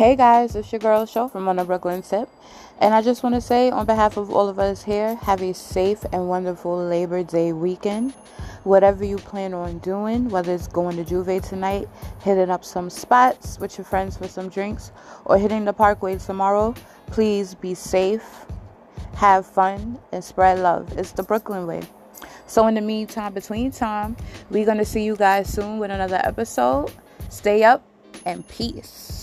Hey guys, it's your girl Show from on the Brooklyn Tip. And I just want to say, on behalf of all of us here, have a safe and wonderful Labor Day weekend. Whatever you plan on doing, whether it's going to J'ouvert tonight, hitting up some spots with your friends for some drinks, or hitting the parkway tomorrow, please be safe, have fun, and spread love. It's the Brooklyn way. So, in the meantime, between time, we're going to see you guys soon with another episode. Stay up and peace.